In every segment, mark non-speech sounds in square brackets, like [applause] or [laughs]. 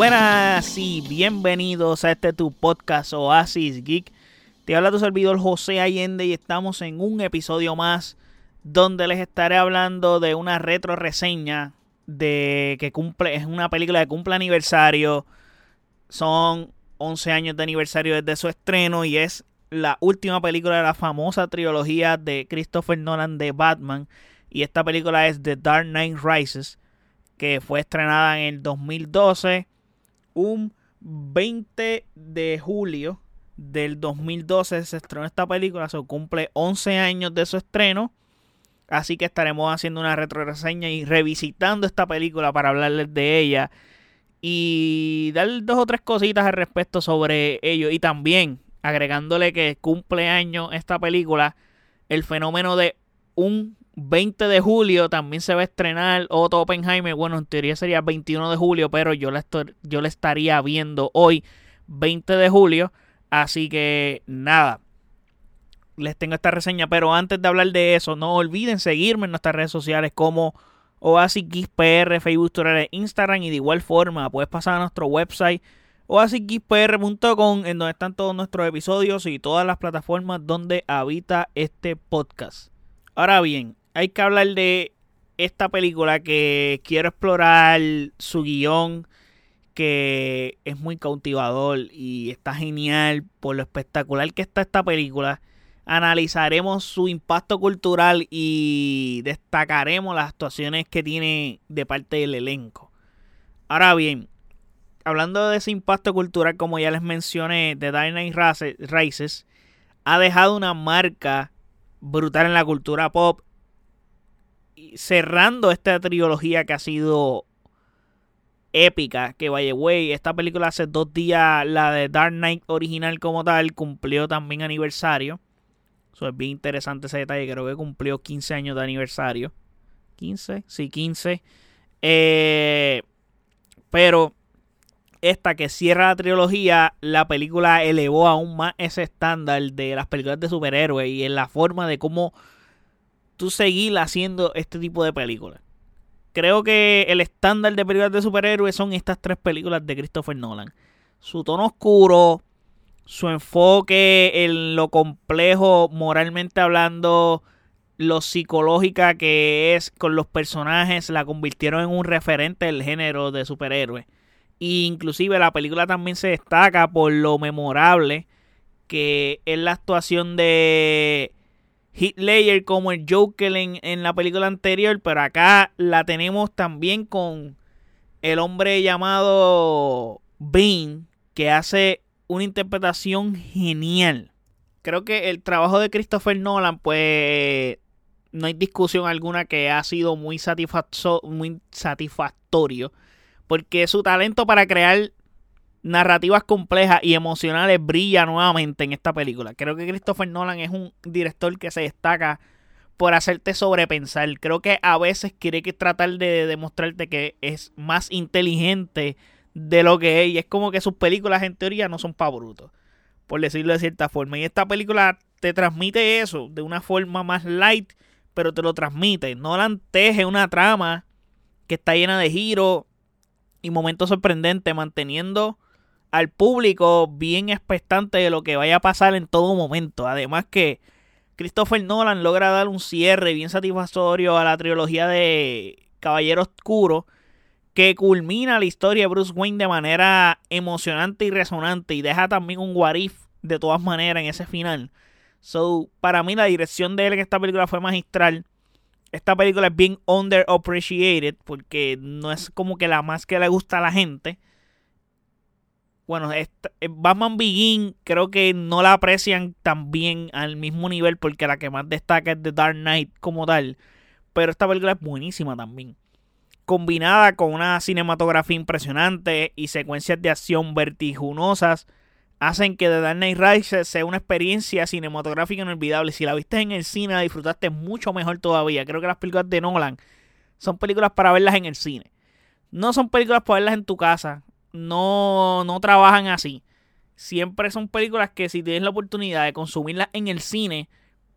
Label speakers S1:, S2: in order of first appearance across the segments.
S1: Buenas y bienvenidos a este tu podcast Oasis Geek. Te habla tu servidor José Allende y estamos en un episodio más donde les estaré hablando de una retro reseña de que cumple, es una película que cumple aniversario. Son 11 años de aniversario desde su estreno y es la última película de la famosa trilogía de Christopher Nolan de Batman. Y esta película es The Dark Knight Rises, que fue estrenada en el 2012, un 20 de julio del 2012 se estrenó esta película, se cumple 11 años de su estreno. Así que estaremos haciendo una retro reseña y revisitando esta película para hablarles de ella y dar dos o tres cositas al respecto sobre ello. Y también agregándole que cumple años esta película, el fenómeno de un 20 de julio también se va a estrenar Otto Oppenheimer. Bueno, en teoría sería 21 de julio, pero yo la, yo la estaría viendo hoy, 20 de julio. Así que nada, les tengo esta reseña. Pero antes de hablar de eso, no olviden seguirme en nuestras redes sociales como Oasis PR, Facebook, Twitter, Instagram. Y de igual forma, puedes pasar a nuestro website oasisxpr.com en donde están todos nuestros episodios y todas las plataformas donde habita este podcast. Ahora bien, hay que hablar de esta película que quiero explorar su guion que es muy cautivador y está genial por lo espectacular que está esta película. Analizaremos su impacto cultural y destacaremos las actuaciones que tiene de parte del elenco. Ahora bien, hablando de ese impacto cultural, como ya les mencioné, The Dark Knight Rises ha dejado una marca brutal en la cultura pop, cerrando esta trilogía que ha sido épica. Que vaya, güey, esta película hace dos días, la de Dark Knight original como tal, cumplió también aniversario. Eso es bien interesante ese detalle, creo que cumplió 15 años de aniversario. 15, sí, 15. Eh, pero esta que cierra la trilogía, la película elevó aún más ese estándar de las películas de superhéroes y en la forma de cómo tú seguir haciendo este tipo de películas. Creo que el estándar de películas de superhéroes son estas tres películas de Christopher Nolan. Su tono oscuro, su enfoque en lo complejo moralmente hablando, lo psicológica que es con los personajes, la convirtieron en un referente del género de superhéroes inclusive la película también se destaca por lo memorable que es la actuación de Hitler como el Joker en, en, la película anterior, pero acá la tenemos también con el hombre llamado Bean, que hace una interpretación genial. Creo que el trabajo de Christopher Nolan, pues no hay discusión alguna que ha sido muy, muy satisfactorio porque su talento para crear narrativas complejas y emocionales brilla nuevamente en esta película. Creo que Christopher Nolan es un director que se destaca por hacerte sobrepensar. Creo que a veces quiere que tratar de demostrarte que es más inteligente de lo que es. Y es como que sus películas en teoría no son para brutos. Por decirlo de cierta forma. Y esta película te transmite eso de una forma más light. Pero te lo transmite. Nolan teje una trama que está llena de giros y momentos sorprendentes, manteniendo al público bien expectante de lo que vaya a pasar en todo momento. Además que Christopher Nolan logra dar un cierre bien satisfactorio a la trilogía de Caballero Oscuro que culmina la historia de Bruce Wayne de manera emocionante y resonante y deja también un warif de todas maneras en ese final. So, para mí la dirección de él en esta película fue magistral esta película es bien underappreciated porque no es como que la más que le gusta a la gente. Bueno, eh, Batman Begin creo que no la aprecian tan bien al mismo nivel porque la que más destaca es The Dark Knight como tal. Pero esta película es buenísima también. Combinada con una cinematografía impresionante y secuencias de acción vertiginosas hacen que The Dark Knight Rises sea una experiencia cinematográfica inolvidable. Si la viste en el cine, la disfrutaste mucho mejor todavía. Creo que las películas de Nolan son películas para verlas en el cine. No son películas para verlas en tu casa. No, no trabajan así. Siempre son películas que si tienes la oportunidad de consumirlas en el cine,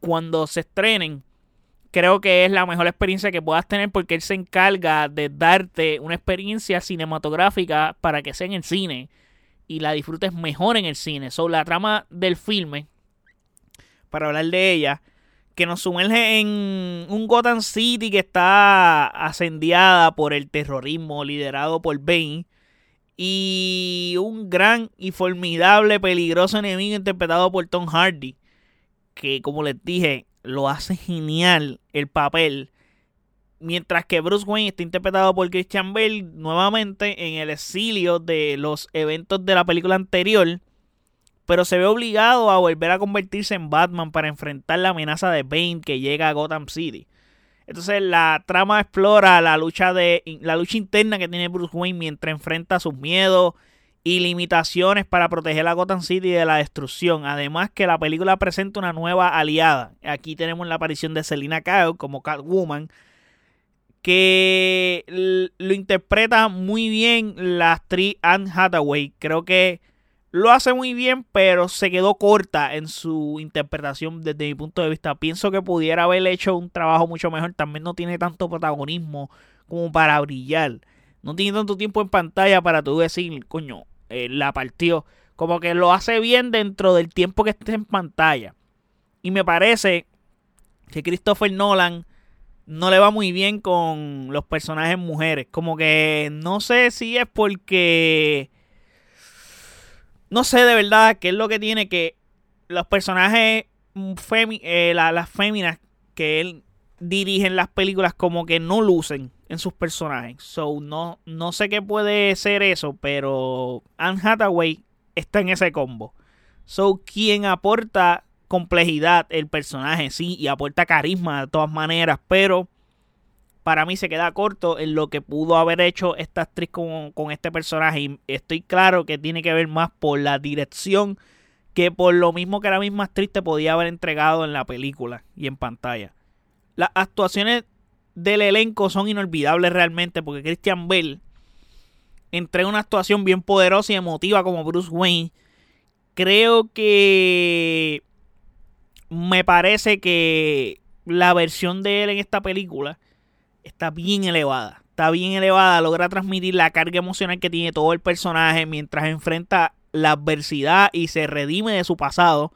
S1: cuando se estrenen, creo que es la mejor experiencia que puedas tener porque él se encarga de darte una experiencia cinematográfica para que sea en el cine y la disfrutes mejor en el cine. Sobre la trama del filme, para hablar de ella, que nos sumerge en un Gotham City que está ascendiada por el terrorismo liderado por Bane y un gran y formidable peligroso enemigo interpretado por Tom Hardy que como les dije lo hace genial el papel mientras que Bruce Wayne está interpretado por Christian Bale nuevamente en el exilio de los eventos de la película anterior pero se ve obligado a volver a convertirse en Batman para enfrentar la amenaza de Bane que llega a Gotham City. Entonces la trama explora la lucha de la lucha interna que tiene Bruce Wayne mientras enfrenta sus miedos y limitaciones para proteger a Gotham City de la destrucción. Además que la película presenta una nueva aliada. Aquí tenemos la aparición de Selina Kyle como Catwoman que lo interpreta muy bien la actriz Anne Hathaway. Creo que lo hace muy bien, pero se quedó corta en su interpretación desde mi punto de vista. Pienso que pudiera haber hecho un trabajo mucho mejor. También no tiene tanto protagonismo como para brillar. No tiene tanto tiempo en pantalla para tú decir, coño, eh, la partió. Como que lo hace bien dentro del tiempo que esté en pantalla. Y me parece que Christopher Nolan no le va muy bien con los personajes mujeres. Como que no sé si es porque no sé de verdad qué es lo que tiene que los personajes, eh, las féminas que él dirige en las películas como que no lucen en sus personajes. So, no, no sé qué puede ser eso, pero Anne Hathaway está en ese combo. So, quien aporta complejidad el personaje, sí, y aporta carisma de todas maneras, pero para mí se queda corto en lo que pudo haber hecho esta actriz con, este personaje. Y estoy claro que tiene que ver más por la dirección que por lo mismo que la misma actriz te podía haber entregado en la película y en pantalla. Las actuaciones del elenco son inolvidables realmente porque Christian Bell entrega una actuación bien poderosa y emotiva como Bruce Wayne. Creo que me parece que la versión de él en esta película está bien elevada. Está bien elevada, logra transmitir la carga emocional que tiene todo el personaje mientras enfrenta la adversidad y se redime de su pasado.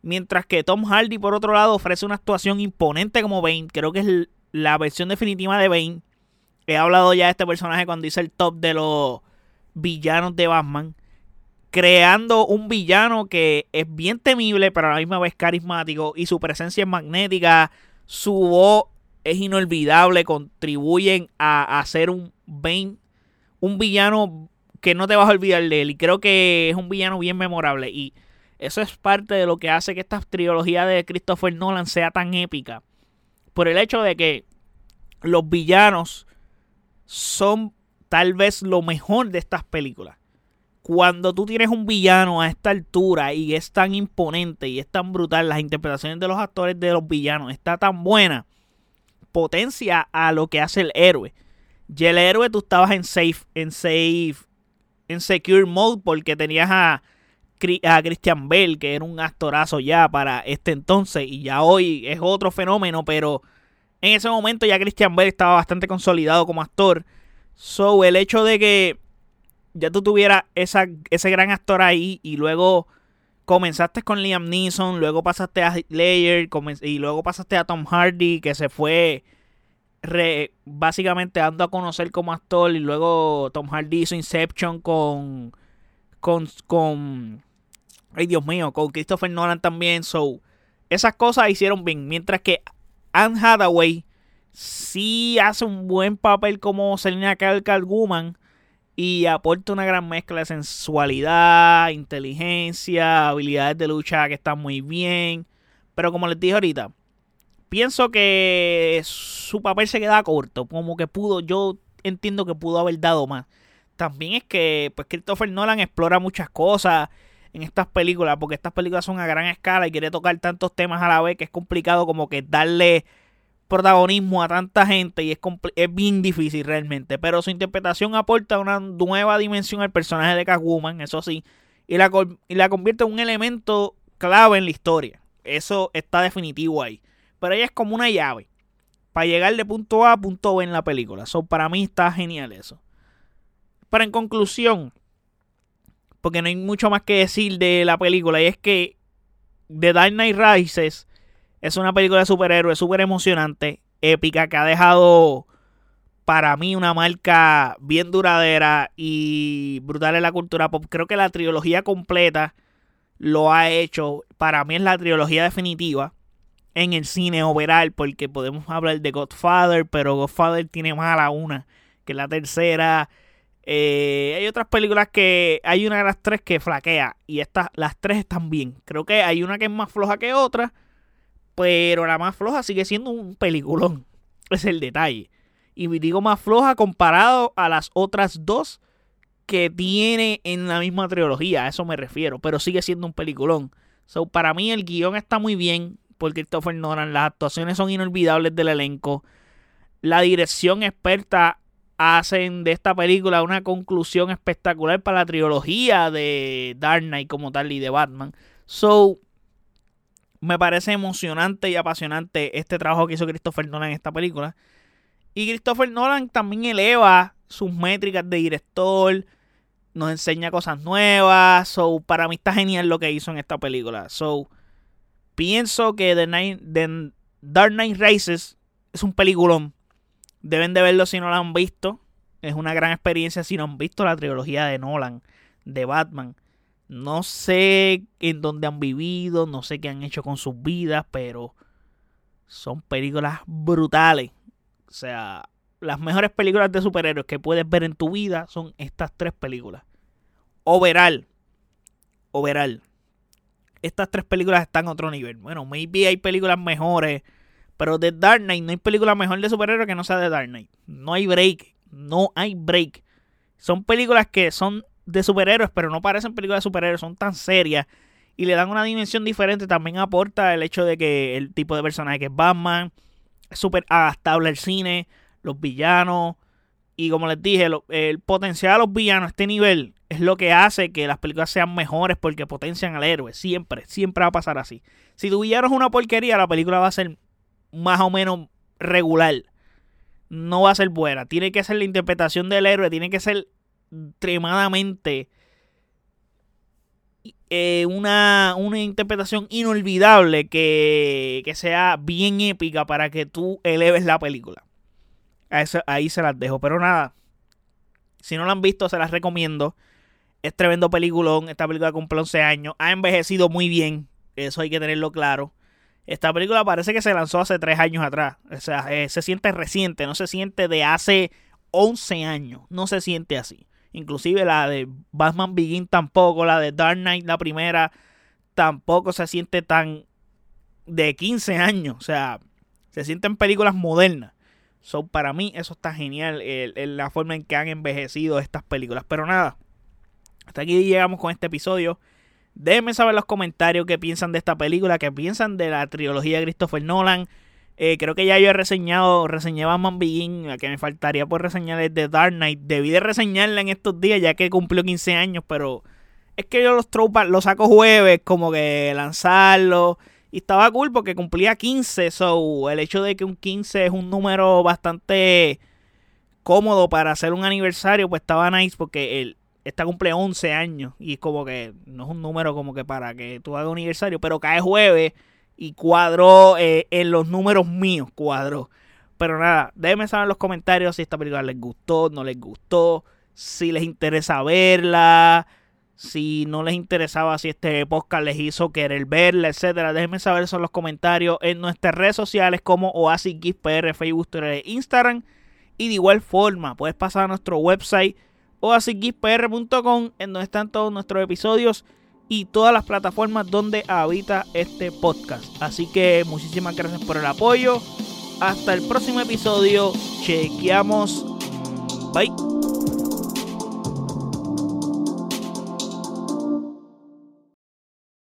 S1: Mientras que Tom Hardy, por otro lado, ofrece una actuación imponente como Bane. Creo que es la versión definitiva de Bane. He hablado ya de este personaje cuando hice el top de los villanos de Batman. Creando un villano que es bien temible, pero a la misma vez carismático. Y su presencia es magnética. Su voz es inolvidable, contribuyen a, hacer un un villano que no te vas a olvidar de él. Y creo que es un villano bien memorable. Y eso es parte de lo que hace que esta trilogía de Christopher Nolan sea tan épica. Por el hecho de que los villanos son tal vez lo mejor de estas películas. Cuando tú tienes un villano a esta altura y es tan imponente y es tan brutal, las interpretaciones de los actores de los villanos está tan buena potencia a lo que hace el héroe. Y el héroe tú estabas en safe, en safe, en secure mode porque tenías a, a Christian Bell, que era un actorazo ya para este entonces, y ya hoy es otro fenómeno, pero en ese momento ya Christian Bell estaba bastante consolidado como actor. So, el hecho de que ya tú tuvieras ese gran actor ahí y luego comenzaste con Liam Neeson, luego pasaste a Ledger y luego pasaste a Tom Hardy, que se fue básicamente dando a conocer como actor, y luego Tom Hardy hizo Inception con, con, con, ay Dios mío, con Christopher Nolan también, so, esas cosas hicieron bien, mientras que Anne Hathaway sí hace un buen papel como Selena Kyle Woman, y aporta una gran mezcla de sensualidad, inteligencia, habilidades de lucha que están muy bien. Pero como les dije ahorita, pienso que su papel se queda corto. Como que pudo, yo entiendo que pudo haber dado más. También es que pues Christopher Nolan explora muchas cosas en estas películas, porque estas películas son a gran escala y quiere tocar tantos temas a la vez que es complicado como que darle protagonismo a tanta gente y es, es bien difícil realmente. Pero su interpretación aporta una nueva dimensión al personaje de Catwoman, eso sí, y la, y la convierte en un elemento clave en la historia. Eso está definitivo ahí. Pero ella es como una llave. para llegar de punto A a punto B en la película. So, para mí está genial eso. Pero en conclusión, porque no hay mucho más que decir de la película, y es que The Dark Knight Rises es una película de superhéroes súper emocionante, épica, que ha dejado para mí una marca bien duradera y brutal en la cultura pop. Creo que la trilogía completa lo ha hecho. Para mí es la trilogía definitiva en el cine overall, porque podemos hablar de Godfather, pero Godfather tiene más a una, que la tercera. Eh, hay otras películas que hay una de las tres que flaquea y estas, las tres están bien. Creo que hay una que es más floja que otra, pero la más floja sigue siendo un peliculón. [laughs] Es el detalle. Y digo más floja comparado a las otras dos que tiene en la misma trilogía. A eso me refiero. Pero sigue siendo un peliculón. So, para mí el guion está muy bien por Christopher Nolan. Las actuaciones son inolvidables del elenco. La dirección experta hacen de esta película una conclusión espectacular para la trilogía de Dark Knight como tal y de Batman. So, me parece emocionante y apasionante este trabajo que hizo Christopher Nolan en esta película. Y Christopher Nolan también eleva sus métricas de director, nos enseña cosas nuevas. So, para mí está genial lo que hizo en esta película. So, pienso que The, Dark Knight Races es un peliculón. Deben de verlo si no lo han visto. Es una gran experiencia si no han visto la trilogía de Nolan, de Batman. No sé en dónde han vivido, no sé qué han hecho con sus vidas, pero son películas brutales. O sea, las mejores películas de superhéroes que puedes ver en tu vida son estas tres películas. Overall. Overall. Estas tres películas están a otro nivel. Bueno, maybe hay películas mejores. Pero de Dark Knight no hay película mejor de superhéroes que no sea de Dark Knight. No hay break. No hay break. Son películas que son de superhéroes, pero no parecen películas de superhéroes. Son tan serias. Y le dan una dimensión diferente. También aporta el hecho de que el tipo de personaje que es Batman es súper adaptable al cine, los villanos. Y como les dije, el potencial de los villanos a este nivel es lo que hace que las películas sean mejores porque potencian al héroe. Siempre, siempre va a pasar así. Si tu villano es una porquería, la película va a ser más o menos regular. No va a ser buena. Tiene que ser la interpretación del héroe, tiene que ser extremadamente eh, una, una, interpretación inolvidable que, que, sea bien épica para que tú eleves la película. ahí se las dejo. Pero nada, si no la han visto, se las recomiendo. Es tremendo peliculón. Esta película cumple 11 años. Ha envejecido muy bien. Eso hay que tenerlo claro. Esta película parece que se lanzó hace 3 años atrás. O sea, eh, se siente reciente. No se siente de hace 11 años. No se siente así. Inclusive la de Batman Begin tampoco, la de Dark Knight, la primera, tampoco se siente tan de 15 años. O sea, se sienten películas modernas. So, para mí eso está genial, la forma en que han envejecido estas películas. Pero nada, hasta aquí llegamos con este episodio. Déjenme saber en los comentarios qué piensan de esta película, qué piensan de la trilogía de Christopher Nolan. Eh, creo que ya yo he reseñado, reseñé Batman Begin, a que me faltaría por reseñar el de Dark Knight. Debí de reseñarla en estos días ya que cumplió 15 años, pero es que yo los tropas los saco jueves, como que lanzarlo. Y estaba cool porque cumplía 15, so el hecho de que un 15 es un número bastante cómodo para hacer un aniversario, pues estaba nice porque el, esta cumple 11 años y es como que no es un número como que para que tú hagas un aniversario, pero cae jueves y cuadró eh, en los números míos, cuadró. Pero nada, déjenme saber en los comentarios si esta película les gustó, no les gustó, si les interesa verla, si no les interesaba, si este podcast les hizo querer verla, etcétera. Déjenme saber eso en los comentarios en nuestras redes sociales como OasisGizPR, Facebook, Twitter e Instagram. Y de igual forma, puedes pasar a nuestro website oasisgizpr.com en donde están todos nuestros episodios y todas las plataformas donde habita este podcast. Así que muchísimas gracias por el apoyo. Hasta el próximo episodio. Chequeamos. Bye.